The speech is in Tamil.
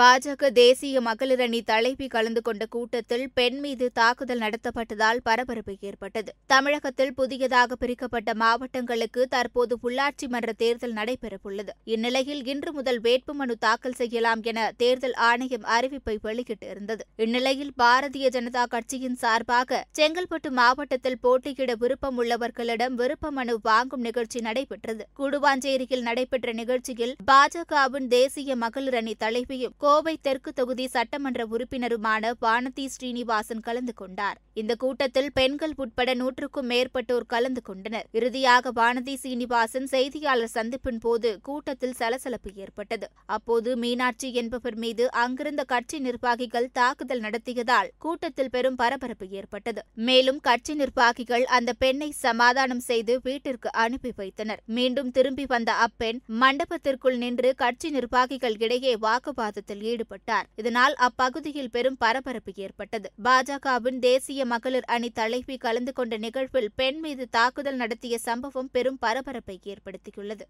பாஜக தேசிய மகளிர் அணி தலைவி கலந்து கொண்ட கூட்டத்தில் பெண் மீது தாக்குதல் நடத்தப்பட்டதால் பரபரப்பு ஏற்பட்டது. தமிழகத்தில் புதியதாக பிரிக்கப்பட்ட மாவட்டங்களுக்கு தற்போது உள்ளாட்சி மன்ற தேர்தல் நடைபெறவுள்ளது. இந்நிலையில் இன்று முதல் வேட்புமனு தாக்கல் செய்யலாம் என தேர்தல் ஆணையம் அறிவிப்பை வெளியிட்டிருந்தது இந்நிலையில் பாரதிய ஜனதா கட்சியின் சார்பாக செங்கல்பட்டு மாவட்டத்தில் போட்டியிட விருப்பம் உள்ளவர்களிடம் விருப்ப மனு வாங்கும் நிகழ்ச்சி நடைபெற்றது. கூடுவாஞ்சேரியில் நடைபெற்ற நிகழ்ச்சியில் பாஜகவின் தேசிய மகளிர் அணி தலைவியும் கோவை தெற்கு தொகுதி சட்டமன்ற உறுப்பினருமான வானதி ஸ்ரீனிவாசன் கலந்து கொண்டார். இந்த கூட்டத்தில் பெண்கள் உட்பட நூற்றுக்கும் மேற்பட்டோர் கலந்து கொண்டனர். இறுதியாக வானதி சீனிவாசன் செய்தியாளர் சந்திப்பின் போது கூட்டத்தில் சலசலப்பு ஏற்பட்டது. அப்போது மீனாட்சி என்பவர் மீது அங்கிருந்த கட்சி நிர்வாகிகள் தாக்குதல் நடத்தியதால் கூட்டத்தில் பெரும் பரபரப்பு ஏற்பட்டது. மேலும் கட்சி நிர்வாகிகள் அந்த பெண்ணை சமாதானம் செய்து வீட்டிற்கு அனுப்பி வைத்தனர். மீண்டும் திரும்பி வந்த அப்பெண் மண்டபத்திற்குள் நின்று கட்சி நிர்வாகிகள் இடையே வாக்குவாதத்தில் ஈடுபட்டார். இதனால் அப்பகுதியில் பெரும் பரபரப்பு ஏற்பட்டது. பாஜகவின் தேசிய மகளிர் அணி தலைவி கலந்து கொண்ட நிகழ்வில் பெண் மீது தாக்குதல் நடத்திய சம்பவம் பெரும் பரபரப்பை ஏற்படுத்தியுள்ளது.